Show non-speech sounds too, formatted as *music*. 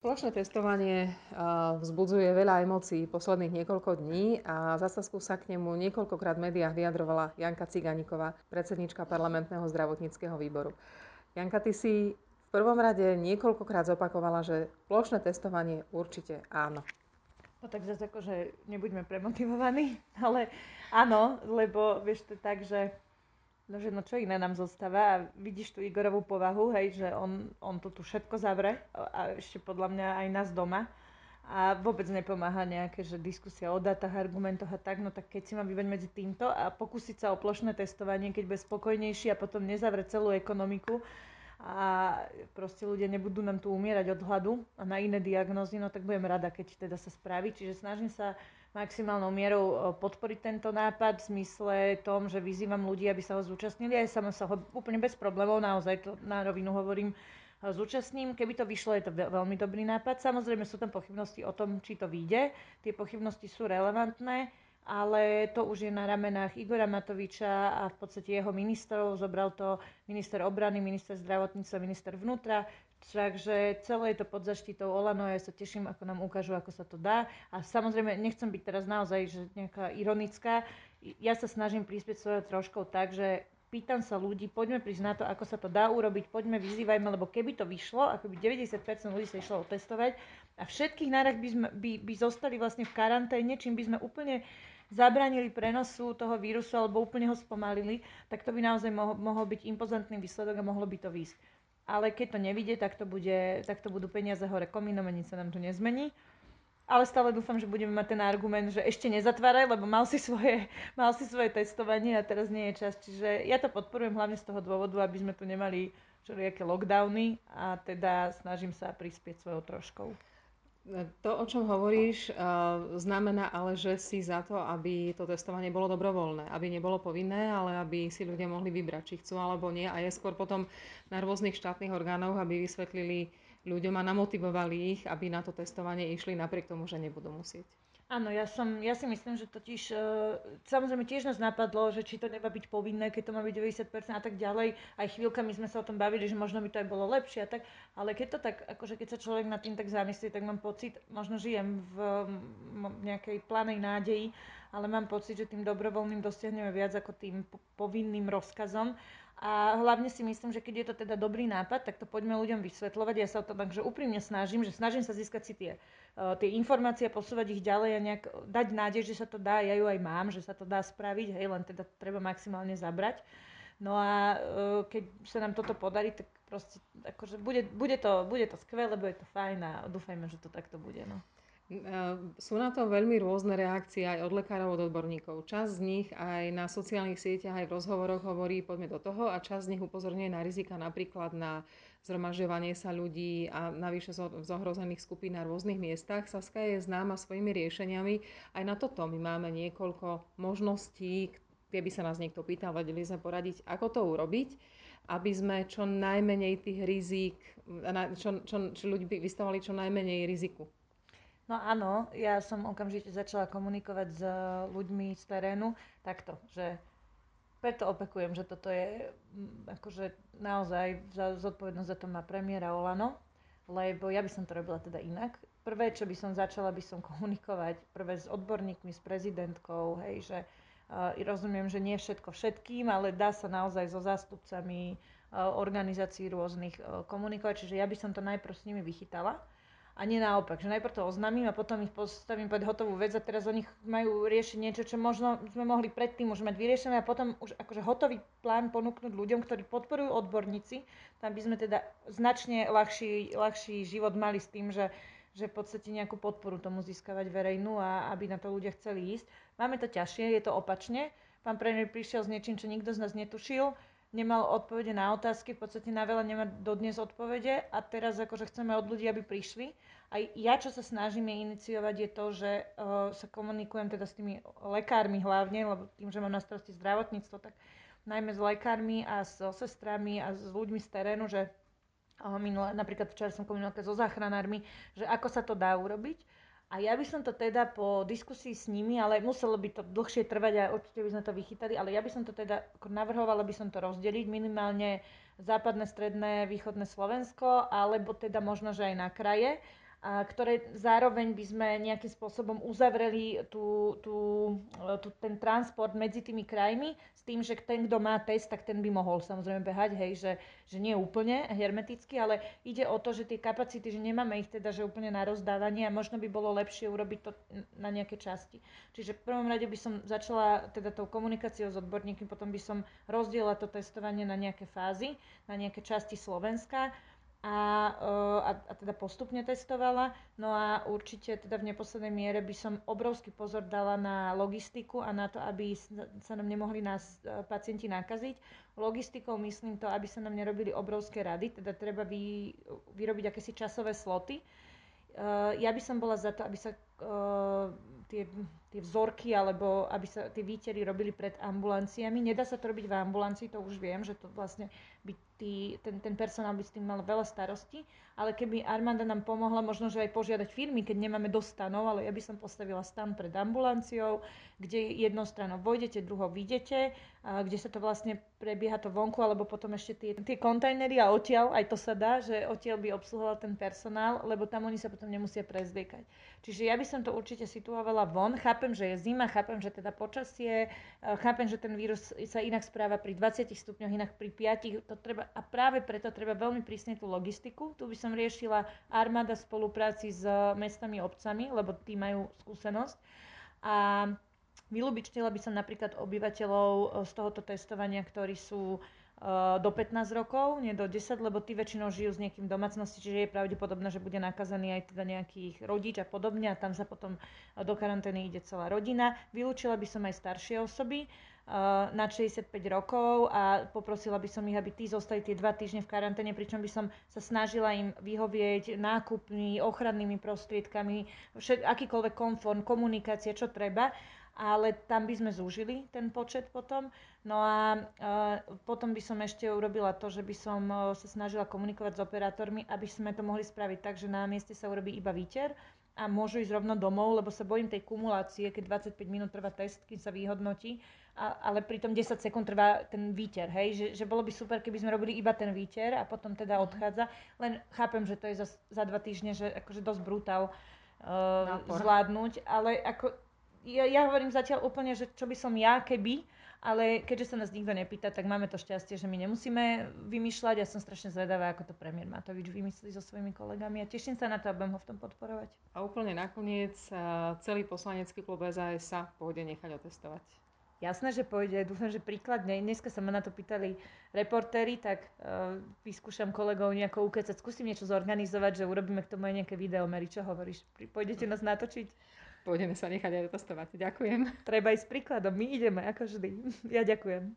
Plošné testovanie vzbudzuje veľa emócií posledných niekoľko dní a za Sasku sa k nemu niekoľkokrát v médiách vyjadrovala Janka Ciganíková, predsednička parlamentného zdravotníckého výboru. Janka, ty si v prvom rade niekoľkokrát zopakovala, že plošné testovanie určite áno. No tak zase akože nebuďme premotivovaní, *laughs* ale áno, lebo vieš to tak, že No, že no čo iné nám zostáva? A vidíš tú Igorovú povahu, hej, že on, on to tu všetko zavre a ešte podľa mňa aj nás doma. A vôbec nepomáha nejaké, že diskusia o datách, argumentoch a tak, no tak keď si mám vybrať medzi týmto a pokúsiť sa o plošné testovanie, keď bude spokojnejší a potom nezavre celú ekonomiku a proste ľudia nebudú nám tu umierať od hladu a na iné diagnózy, no tak budem rada, keď teda sa spraví. Čiže snažím sa maximálnou mierou e, podporiť tento nápad v zmysle tom, že vyzývam ľudí, aby sa ho zúčastnili. Aj sama sa ho úplne bez problémov, naozaj to na rovinu hovorím, e, zúčastním. Keby to vyšlo, je to veľmi dobrý nápad. Samozrejme sú tam pochybnosti o tom, či to vyjde. Tie pochybnosti sú relevantné, ale to už je na ramenách Igora Matoviča a v podstate jeho ministrov. Zobral to minister obrany, minister zdravotníctva, minister vnútra. Takže celé je to pod zaštitou Olano a ja sa teším, ako nám ukážu, ako sa to dá. A samozrejme, nechcem byť teraz naozaj že nejaká ironická. Ja sa snažím prispieť svojou troškou tak, že pýtam sa ľudí, poďme prísť na to, ako sa to dá urobiť, poďme vyzývajme, lebo keby to vyšlo, ako by 90% ľudí sa išlo otestovať a všetkých nárach by, sme, by, by zostali vlastne v karanténe, čím by sme úplne zabránili prenosu toho vírusu alebo úplne ho spomalili, tak to by naozaj mohol, mohol byť impozantný výsledok a mohlo by to výsť ale keď to nevidie, tak to, bude, tak to budú peniaze hore komínom a nič sa nám tu nezmení. Ale stále dúfam, že budeme mať ten argument, že ešte nezatváraj, lebo mal si, svoje, *laughs* mal si svoje testovanie a teraz nie je čas. Čiže ja to podporujem hlavne z toho dôvodu, aby sme tu nemali všelijaké lockdowny a teda snažím sa prispieť svojou troškou. To, o čom hovoríš, znamená ale, že si za to, aby to testovanie bolo dobrovoľné, aby nebolo povinné, ale aby si ľudia mohli vybrať, či chcú alebo nie. A je skôr potom na rôznych štátnych orgánoch, aby vysvetlili ľuďom a namotivovali ich, aby na to testovanie išli napriek tomu, že nebudú musieť. Áno, ja, som, ja si myslím, že totiž, e, samozrejme tiež nás napadlo, že či to nemá byť povinné, keď to má byť 90% a tak ďalej. Aj chvíľkami sme sa o tom bavili, že možno by to aj bolo lepšie a tak. Ale keď to tak, akože keď sa človek nad tým tak zamyslí, tak mám pocit, možno žijem v nejakej planej nádeji, ale mám pocit, že tým dobrovoľným dosiahneme viac ako tým povinným rozkazom. A hlavne si myslím, že keď je to teda dobrý nápad, tak to poďme ľuďom vysvetľovať. Ja sa o to takže úprimne snažím, že snažím sa získať si tie, uh, tie informácie posúvať ich ďalej a nejak dať nádej, že sa to dá. Ja ju aj mám, že sa to dá spraviť, hej, len teda treba maximálne zabrať. No a uh, keď sa nám toto podarí, tak proste akože bude, bude, to, bude to skvelé, bude to fajn a dúfajme, že to takto bude. No. Sú na to veľmi rôzne reakcie aj od lekárov, od odborníkov. Časť z nich aj na sociálnych sieťach, aj v rozhovoroch hovorí, poďme do toho a časť z nich upozorňuje na rizika napríklad na zhromažďovanie sa ľudí a navyše v zohrozených skupín na rôznych miestach. Saska je známa svojimi riešeniami. Aj na toto my máme niekoľko možností, keby sa nás niekto pýtal, vedeli sme poradiť, ako to urobiť, aby sme čo najmenej tých rizik, čo, čo, čo ľudí vystavali čo najmenej riziku. No áno, ja som okamžite začala komunikovať s ľuďmi z terénu takto, že preto opekujem, že toto je mm, akože naozaj za, zodpovednosť za to má premiéra Olano, lebo ja by som to robila teda inak. Prvé, čo by som začala, by som *laughs* komunikovať prvé s odborníkmi, s prezidentkou, hej, že uh, rozumiem, že nie všetko všetkým, ale dá sa naozaj so zástupcami uh, organizácií rôznych uh, komunikovať, čiže ja by som to najprv s nimi vychytala a nie naopak, že najprv to oznámim a potom ich postavím pred hotovú vec a teraz oni majú riešiť niečo, čo možno sme mohli predtým už mať vyriešené a potom už akože hotový plán ponúknuť ľuďom, ktorí podporujú odborníci, tam by sme teda značne ľahší, ľahší život mali s tým, že, že v podstate nejakú podporu tomu získavať verejnú a aby na to ľudia chceli ísť. Máme to ťažšie, je to opačne. Pán premiér prišiel s niečím, čo nikto z nás netušil nemal odpovede na otázky, v podstate na veľa nemá dodnes odpovede a teraz akože chceme od ľudí, aby prišli. A ja, čo sa snažím je iniciovať, je to, že uh, sa komunikujem teda s tými lekármi hlavne, lebo tým, že mám na starosti zdravotníctvo, tak najmä s lekármi a so sestrami a s ľuďmi z terénu, že uh, minule, napríklad včera som komunikovala so záchranármi, že ako sa to dá urobiť. A ja by som to teda po diskusii s nimi, ale muselo by to dlhšie trvať a určite by sme to vychytali, ale ja by som to teda navrhovala by som to rozdeliť minimálne západné, stredné, východné Slovensko, alebo teda možno, že aj na kraje a ktoré zároveň by sme nejakým spôsobom uzavreli tú, tú, e, tú, ten transport medzi tými krajmi s tým, že ten, kto má test, tak ten by mohol samozrejme behať, hej, že, že nie úplne hermeticky, ale ide o to, že tie kapacity, že nemáme ich teda, že úplne na rozdávanie a možno by bolo lepšie urobiť to na nejaké časti. Čiže v prvom rade by som začala teda tou komunikáciou s odborníkmi, potom by som rozdiela to testovanie na nejaké fázy, na nejaké časti Slovenska a, eh, a, a teda postupne testovala. No a určite teda v neposlednej miere by som obrovský pozor dala na logistiku a na to, aby sa nám nemohli nás eh, pacienti nakaziť. Logistikou myslím to, aby sa nám nerobili obrovské rady, teda treba vy, vyrobiť akési časové sloty. Eh, ja by som bola za to, aby sa tie, tie vzorky alebo aby sa tie výtery robili pred ambulanciami. Nedá sa to robiť v ambulancii, to už viem, že to vlastne by tí, ten, ten personál by s tým mal veľa starostí, ale keby armáda nám pomohla, možno, že aj požiadať firmy, keď nemáme dosť stanov, ale ja by som postavila stan pred ambulanciou, kde jednou stranou vojdete, druhou vidíte, a kde sa to vlastne prebieha to vonku, alebo potom ešte tie, tie kontajnery a odtiaľ, aj to sa dá, že odtiaľ by obsluhoval ten personál, lebo tam oni sa potom nemusia prezliekať. Čiže ja by som to určite situovala von. Chápem, že je zima, chápem, že teda počasie, chápem, že ten vírus sa inak správa pri 20 stupňoch, inak pri 5. To treba, a práve preto treba veľmi prísne tú logistiku. Tu by som riešila armáda v spolupráci s mestami, obcami, lebo tí majú skúsenosť. A vylúbičnila by som napríklad obyvateľov z tohoto testovania, ktorí sú do 15 rokov, nie do 10, lebo tí väčšinou žijú s niekým v domácnosti, čiže je pravdepodobné, že bude nakazaný aj teda nejakých rodič a podobne a tam sa potom do karantény ide celá rodina. Vylúčila by som aj staršie osoby uh, nad 65 rokov a poprosila by som ich, aby tí zostali tie dva týždne v karanténe, pričom by som sa snažila im vyhovieť nákupmi, ochrannými prostriedkami, všet, akýkoľvek komfort, komunikácie, čo treba ale tam by sme zúžili ten počet potom. No a e, potom by som ešte urobila to, že by som e, sa snažila komunikovať s operátormi, aby sme to mohli spraviť tak, že na mieste sa urobí iba výter a môžu ísť rovno domov, lebo sa bojím tej kumulácie, keď 25 minút trvá test, kým sa vyhodnotí, a, ale pritom 10 sekúnd trvá ten výter, hej, že, že bolo by super, keby sme robili iba ten výter a potom teda odchádza, len chápem, že to je za, za dva týždne, že akože dosť brutál uh, zvládnuť, ale ako ja, ja hovorím zatiaľ úplne, že čo by som ja, keby, ale keďže sa nás nikto nepýta, tak máme to šťastie, že my nemusíme vymýšľať. Ja som strašne zvedavá, ako to premiér Matovič vymyslí so svojimi kolegami a teším sa na to a budem ho v tom podporovať. A úplne nakoniec celý poslanecký klub SAS sa pôjde nechať otestovať. Jasné, že pôjde. Dúfam, že príkladne. Dneska sa ma na to pýtali reportéri, tak uh, vyskúšam kolegov nejako ukecať. Skúsim niečo zorganizovať, že urobíme k tomu aj nejaké video. Mary, čo hovoríš? Pôjdete nás natočiť? Pôjdeme sa nechať aj testovať. Ďakujem. Treba ísť príkladom. My ideme, ako vždy. Ja ďakujem.